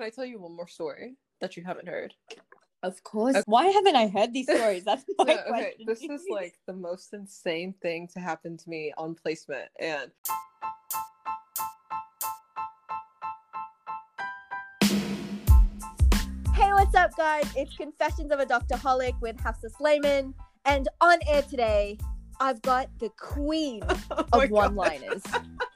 can I tell you one more story that you haven't heard? Of course. Okay. Why haven't I heard these stories? That's my no, question. This is like the most insane thing to happen to me on placement. And Hey, what's up, guys? It's Confessions of a Doctorholic with Hafsa Slayman. And on air today, I've got the queen oh of one liners,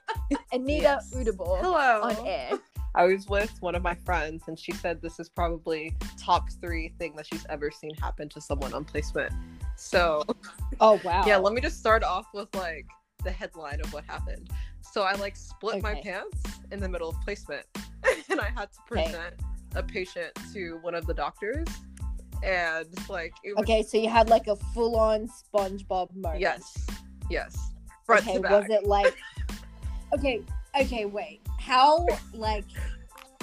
Anita yes. Udable, Hello. on air. I was with one of my friends, and she said this is probably top three thing that she's ever seen happen to someone on placement. So, oh wow, yeah. Let me just start off with like the headline of what happened. So I like split okay. my pants in the middle of placement, and I had to present okay. a patient to one of the doctors, and like was... okay, so you had like a full-on SpongeBob moment. Yes, yes. Front okay, was it like? okay, okay, wait how like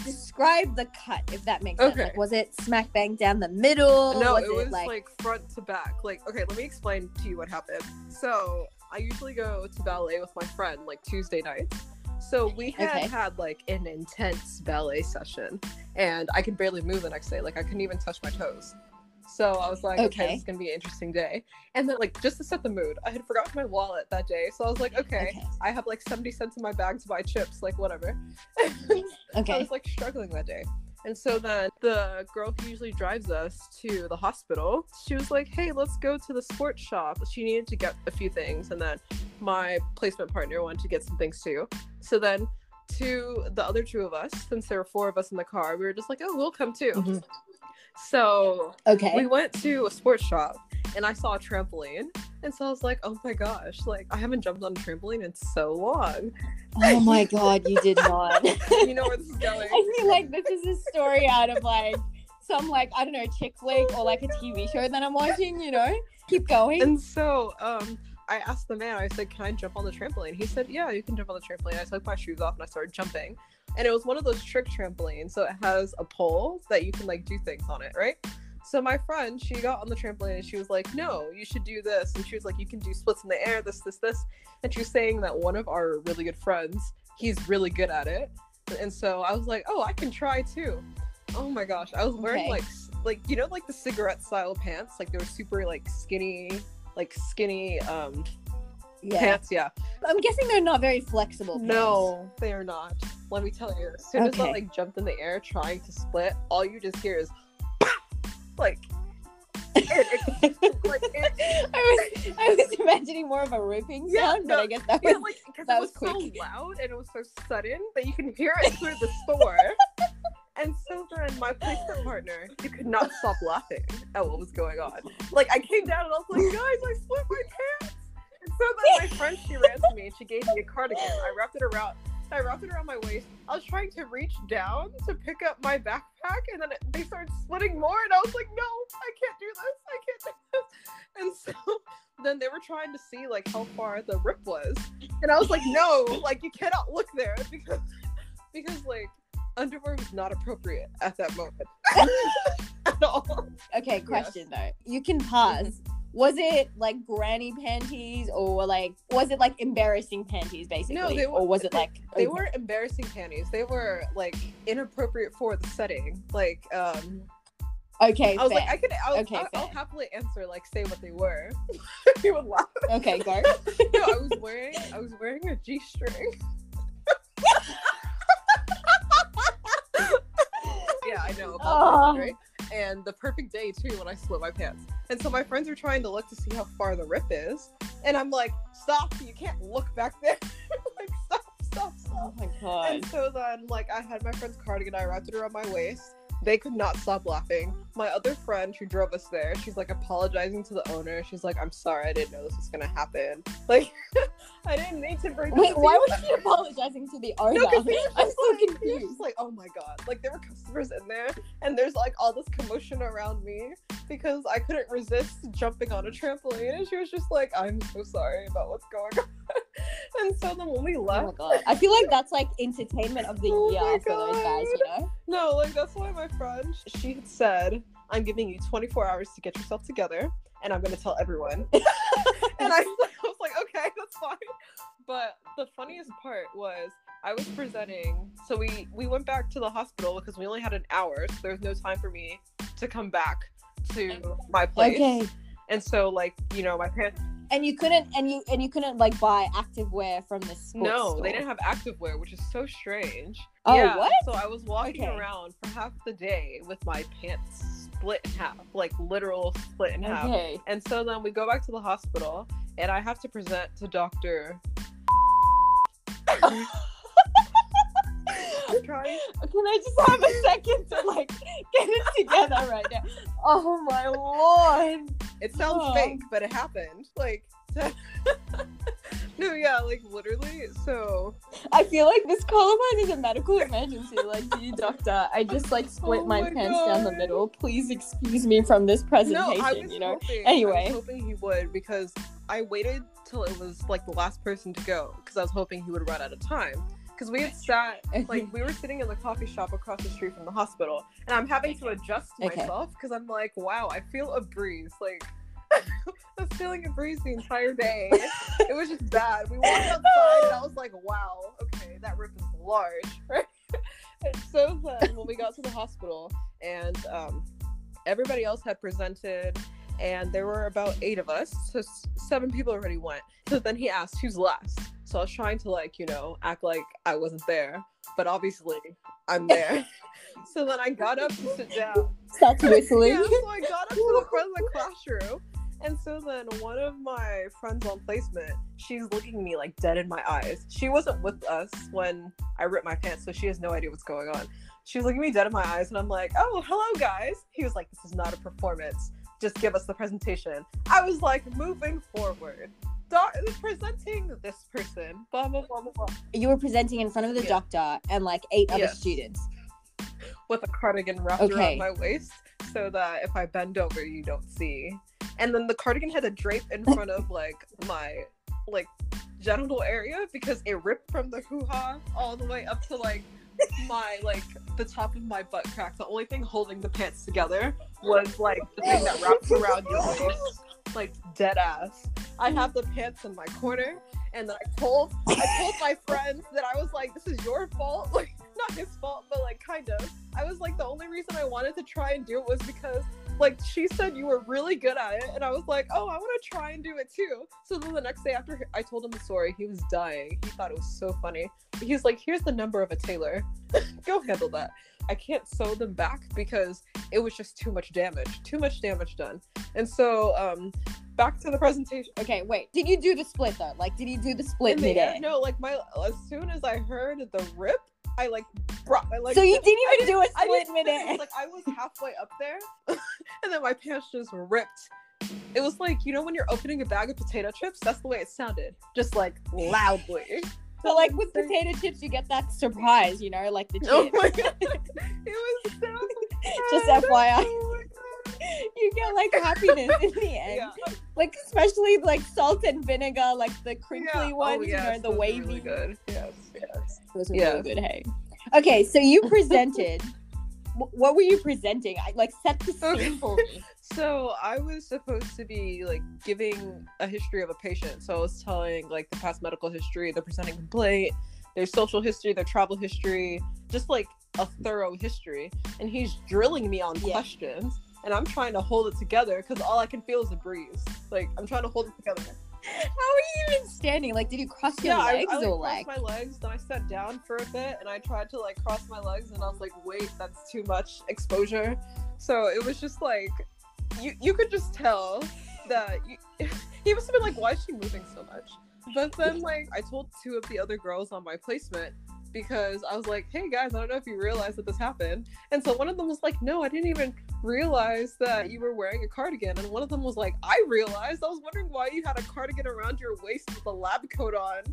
describe the cut if that makes sense. Like, was it smack bang down the middle? No, was it was like... like... front to back. Like, okay, let me explain to you what happened. So I usually go to ballet with my friend like Tuesday nights. So we had okay. had like an intense ballet session, and I could barely move the next day. Like I couldn't even touch my toes. So I was like, okay. okay, this is gonna be an interesting day. And then like just to set the mood, I had forgotten my wallet that day. So I was like, okay, okay. I have like 70 cents in my bag to buy chips, like whatever. okay. I was like struggling that day. And so then the girl who usually drives us to the hospital, she was like, hey, let's go to the sports shop. She needed to get a few things. And then my placement partner wanted to get some things too. So then to the other two of us, since there were four of us in the car, we were just like, oh, we'll come too. Mm-hmm. So okay, we went to a sports shop and I saw a trampoline. And so I was like, oh my gosh, like I haven't jumped on a trampoline in so long. Oh my god, you did not. you know where this is going. I feel like this is a story out of like some like I don't know chick flick or like a TV show that I'm watching. You know, keep going. And so um. I asked the man, I said, Can I jump on the trampoline? He said, Yeah, you can jump on the trampoline. I took my shoes off and I started jumping and it was one of those trick trampolines so it has a pole that you can like do things on it right? So my friend she got on the trampoline and she was like no you should do this. And she was like you can do splits in the air this this this. And she was saying that one of our really good friends he's really good at it. And so i was like oh i can try too. Oh my gosh i was wearing okay. like like you know like the cigarette style pants like they were super like skinny like skinny um yeah. pants yeah. I'm guessing they're not very flexible pants. no they are not let me tell you, as soon okay. as I like jumped in the air trying to split, all you just hear is like. It, it, like it, I was I was imagining more of a ripping yeah, sound, no, but I guess that was yeah, like, that was, was so loud and it was so sudden that you can hear it through the store. and so then my placement partner, you could not stop laughing at what was going on. Like I came down and I was like, guys, I split my pants. And so then my friend she ran to me and she gave me a cardigan. I wrapped it around I wrapped it around my waist. I was trying to reach down to pick up my backpack, and then it, they started splitting more, and I was like, "No, I can't do this. I can't do this." And so then they were trying to see like how far the rip was, and I was like, "No, like you cannot look there because because like underwear was not appropriate at that moment at all." Okay, question yes. though. You can pause. Mm-hmm. Was it like granny panties or like was it like embarrassing panties basically? No, they were, or was it like they, they were embarrassing panties. They were like inappropriate for the setting. Like um okay i was fair. like i could I'll, okay, I'll, I'll, happily answer like say what they were. You would laugh. Okay go. No i was wearing i was wearing a g-string yeah i know oh. right and the perfect day too when I split my pants. And so my friends are trying to look to see how far the rip is, and I'm like, stop! You can't look back there. like stop, stop, stop. Oh my god. And so then like I had my friend's cardigan, I wrapped it around my waist, they could not stop laughing. My other friend who drove us there, she's like apologizing to the owner. She's like, "I'm sorry, I didn't know this was gonna happen. Like, I didn't mean to bring." Wait, why was she apologizing to the owner? No, because I'm so like, confused. like, oh my god, like there were customers in there, and there's like all this commotion around me because I couldn't resist jumping on a trampoline, and she was just like, "I'm so sorry about what's going on." and so then when we oh left, oh I feel like that's like entertainment of the oh year for those guys, you know? No, like that's why my friend she had said, "I'm giving you 24 hours to get yourself together, and I'm going to tell everyone." and I, I was like, "Okay, that's fine." But the funniest part was I was presenting. So we we went back to the hospital because we only had an hour. So there was no time for me to come back to my place. Okay. And so like you know my parents. And you couldn't and you and you couldn't like buy activewear from the sports No, store. they didn't have activewear, which is so strange. Oh, yeah, what? So I was walking Okay. around for half the day with my pants split in half, like literal split in half. Okay. And so then we go back to the hospital, and I have to present to. Trying. Can I just have a second to like get it together right now? Oh my lord. It sounds Oh. fake, but it happened. Like, no, yeah, like literally. So I feel like this Columbine is a medical emergency. Like, dear doctor, I just like split Oh my, my pants down the middle. Please excuse me from this no, presentation, I was you know? hoping. Anyway. I was hoping he would because I waited till it was like the last person to go because I was hoping he would run out of time. Because we had sat, like, we were sitting in the coffee shop across the street from the hospital, and I'm having to adjust Okay. myself because I'm like, wow, I feel a breeze. Like, I was feeling a breeze the entire day. it was just bad. We walked outside, and I was like, wow, okay, that rip is large. Right? and so then, when we got to the hospital, and um, everybody else had presented, and there were about eight of us, so seven people already went. So then he asked, who's last? So I was trying to like, you know, act like I wasn't there, but obviously I'm there. so then I got up to sit down. Starts whistling. Yeah, so I got up to the front of the classroom. And so then one of my friends on placement, she's looking me like dead in my eyes. She wasn't with us when I ripped my pants, so she has no idea what's going on. She was looking me dead in my eyes, and I'm like, oh, hello, guys. He was like, this is not a performance. Just give us the presentation. I was like, moving forward. Doc- presenting this person, blah, blah, blah, blah, blah, You were presenting in front of the Yeah. doctor and like eight other Yes. students. with a cardigan wrapped Okay. around my waist so that if I bend over, you don't see. And then the cardigan had a drape in front of like my like genital area because it ripped from the hoo ha all the way up to like my like the top of my butt crack. The only thing holding the pants together was like the thing that wraps around your waist, like dead ass. I have the pants in my corner, and then I told I told my friends that I was like, "This is your fault." Like not his fault, but like kind of. I was like, the only reason I wanted to try and do it was because like she said you were really good at it, and I was like, oh, I want to try and do it too. So then the next day after I told him the story, he was dying. He thought it was so funny. He was like, here's the number of a tailor. Go handle that. I can't sew them back because it was just too much damage, too much damage done. And so, um, back to the presentation. Okay, wait. Did you do the split though? Like, did you do the split In the midair? no, like my as soon as I heard the rip, I like brought my legs. so you didn't even do a I split midair. Like I was halfway up there, and then my pants just ripped. It was like you know when you're opening a bag of potato chips. That's the way it sounded, just like loudly. So like with potato chips, you get that surprise, you know, like the oh chips. Oh my god, it was so. Just. FYI. Oh. you get like happiness in the end. Yeah. Like especially like salt and vinegar, like the crinkly Yeah. Oh, ones, oh, you yes, know, the those are wavy. Really good. Yes. Yes. Those were Yeah. really good. Hey. Okay, so you presented. what were you presenting? I like set the Okay. scene for me. So I was supposed to be like giving a history of a patient. So I was telling like the past medical history, the presenting complaint, their social history, their travel history, just like a thorough history. And he's drilling me on Yeah. questions, and I'm trying to hold it together because all I can feel is a breeze. Like I'm trying to hold it together. How are you even standing? Like, did you cross your yeah, legs I, I like, or crossed like? my legs. Then I sat down for a bit, and I tried to like cross my legs, and I was like, wait, that's too much exposure. So it was just like, you you could just tell that you, he must have been like, why is she moving so much? But then like I told two of the other girls on my placement because I was like, hey guys, I don't know if you realize that this happened. And so one of them was like, no, I didn't even realize that you were wearing a cardigan. And one of them was like, I realized. I was wondering why you had a cardigan around your waist with a lab coat on.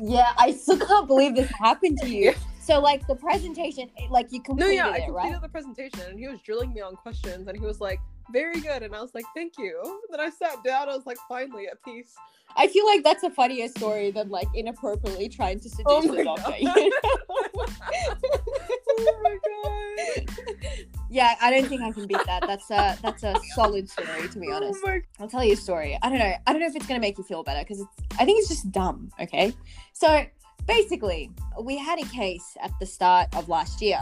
Yeah, I still can't believe this happened to you. So like the presentation, like you completed No, yeah, I it, completed right? the presentation and he was drilling me on questions and he was like, very good. And I was like, thank you. then I sat down. I was like, finally at peace. I feel like that's a funnier story than like inappropriately trying to oh seduce Oh the my doctor. You know? oh my god. yeah, I don't think I can beat that. That's a that's a solid story to be oh honest. Oh I'll tell you a story. I don't know. I don't know if it's gonna make you feel better because it's. I think it's just dumb. Okay, so basically, we had a case at the start of last year.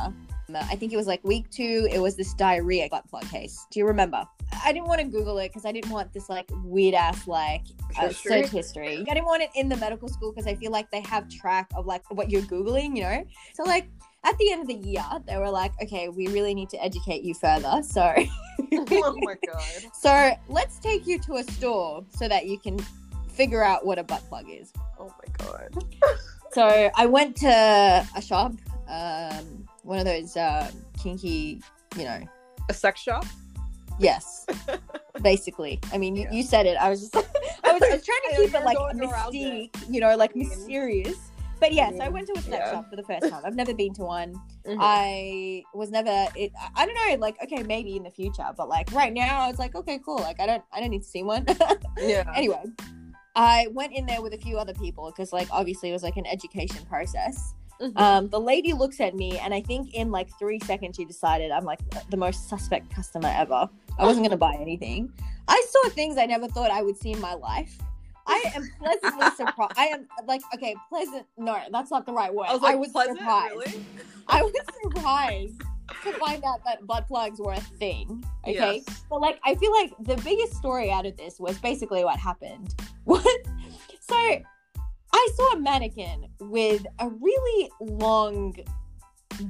I think it was like week two. It was this diarrhea butt plug case. Do you remember? I didn't want to Google it because I didn't want this like weird ass like uh, History? search history. I didn't want it in the medical school because I feel like they have track of like what you're googling, you know. So like at the end of the year, they were like, okay, we really need to educate you further. So oh my god. so let's take you to a store so that you can figure out what a butt plug is. Oh my god. So I went to a shop, um, one of those uh, kinky, you know, A sex shop? yes, basically. I mean, you, Yeah. you said it. I was just, I was, I was trying to keep it like mystique, you know, like mysterious. But yes, I went to a sex yeah. shop for the first time. I've never been to one. Mhm. I was never. It, I- I don't know. Like, okay, maybe in the future, but like right now, I was like, okay, cool. Like, I don't, I don't need to see one. yeah. anyway, I went in there with a few other people because, like, obviously it was like an education process. Mhm. Um, the lady looks at me, and I think in like three seconds she decided I'm like the most suspect customer ever. I wasn't gonna buy anything. I saw things I never thought I would see in my life. I am pleasantly surprised. I am like okay, pleasant. No, that's not the right word. I was like, pleasant, surprised. really? I was surprised to find out that butt plugs were a thing. Okay, Yes. but like I feel like the biggest story out of this was basically what happened. What? So I saw a mannequin with a really long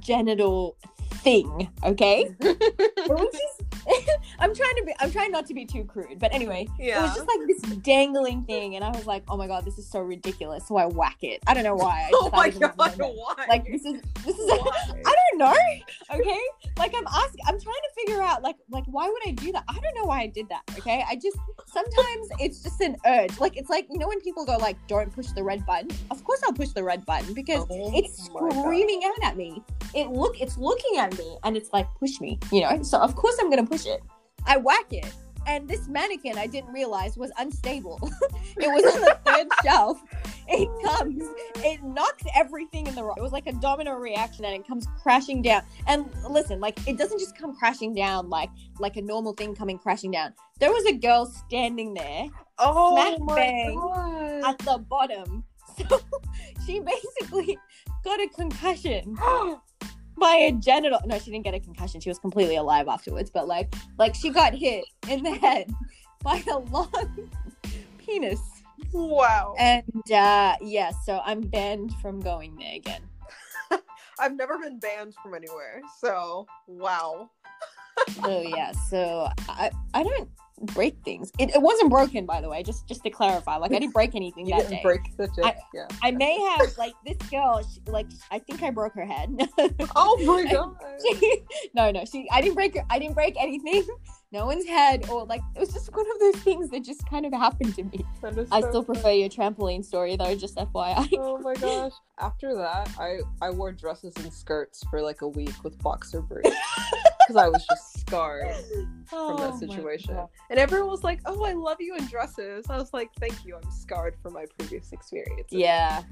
genital thing. Okay, it was just. I'm trying to be. I'm trying not to be too crude, but anyway, it was just like this dangling thing, and I was like, "Oh my god, this is so ridiculous!" So I whack it. I don't know why. I oh my god, why? Like this is this is. I don't know. Okay, like I'm asking, I'm trying to figure out, like, like why would I do that? I don't know why I did that. Okay, I just sometimes it's just an urge. Like it's like you know when people go like, "Don't push the red button." Of course I'll push the red button because Oh it's my God. screaming out at me. It look, it's looking at me, and it's like, "Push me," you know. So of course I'm gonna push it. I whack it. And this mannequin, I didn't realize was unstable. it was on the third shelf. It comes, it knocks everything in the room. It was like a domino reaction, and it comes crashing down. And listen, like it doesn't just come crashing down like like a normal thing coming crashing down. There was a girl standing there Oh Smack my bang god. at the bottom, so she basically got a concussion by a genital. No, she didn't get a concussion. She was completely alive afterwards. But like, like she got hit in the head by a long penis. wow. And uh yeah, so I'm banned from going there again. I've never been banned from anywhere, so wow. So yeah, so I I don't break things. It, it wasn't broken, by the way. Just just to clarify, like I didn't break anything You that didn't day. break the dick. yeah. I may have like this girl. She, like I think I broke her head. Oh my god. She- no, no, she. I didn't break. I didn't break anything. No one's head, or like it was just one of those things that just kind of happened to me. Is I so still funny. prefer your trampoline story though. Just FYI. Oh my gosh. After that, I I wore dresses and skirts for like a week with boxer briefs because I was just scarred from Oh that situation. And everyone was like, "Oh, I love you in dresses." I was like, "Thank you. I'm scarred from my previous experience." Yeah.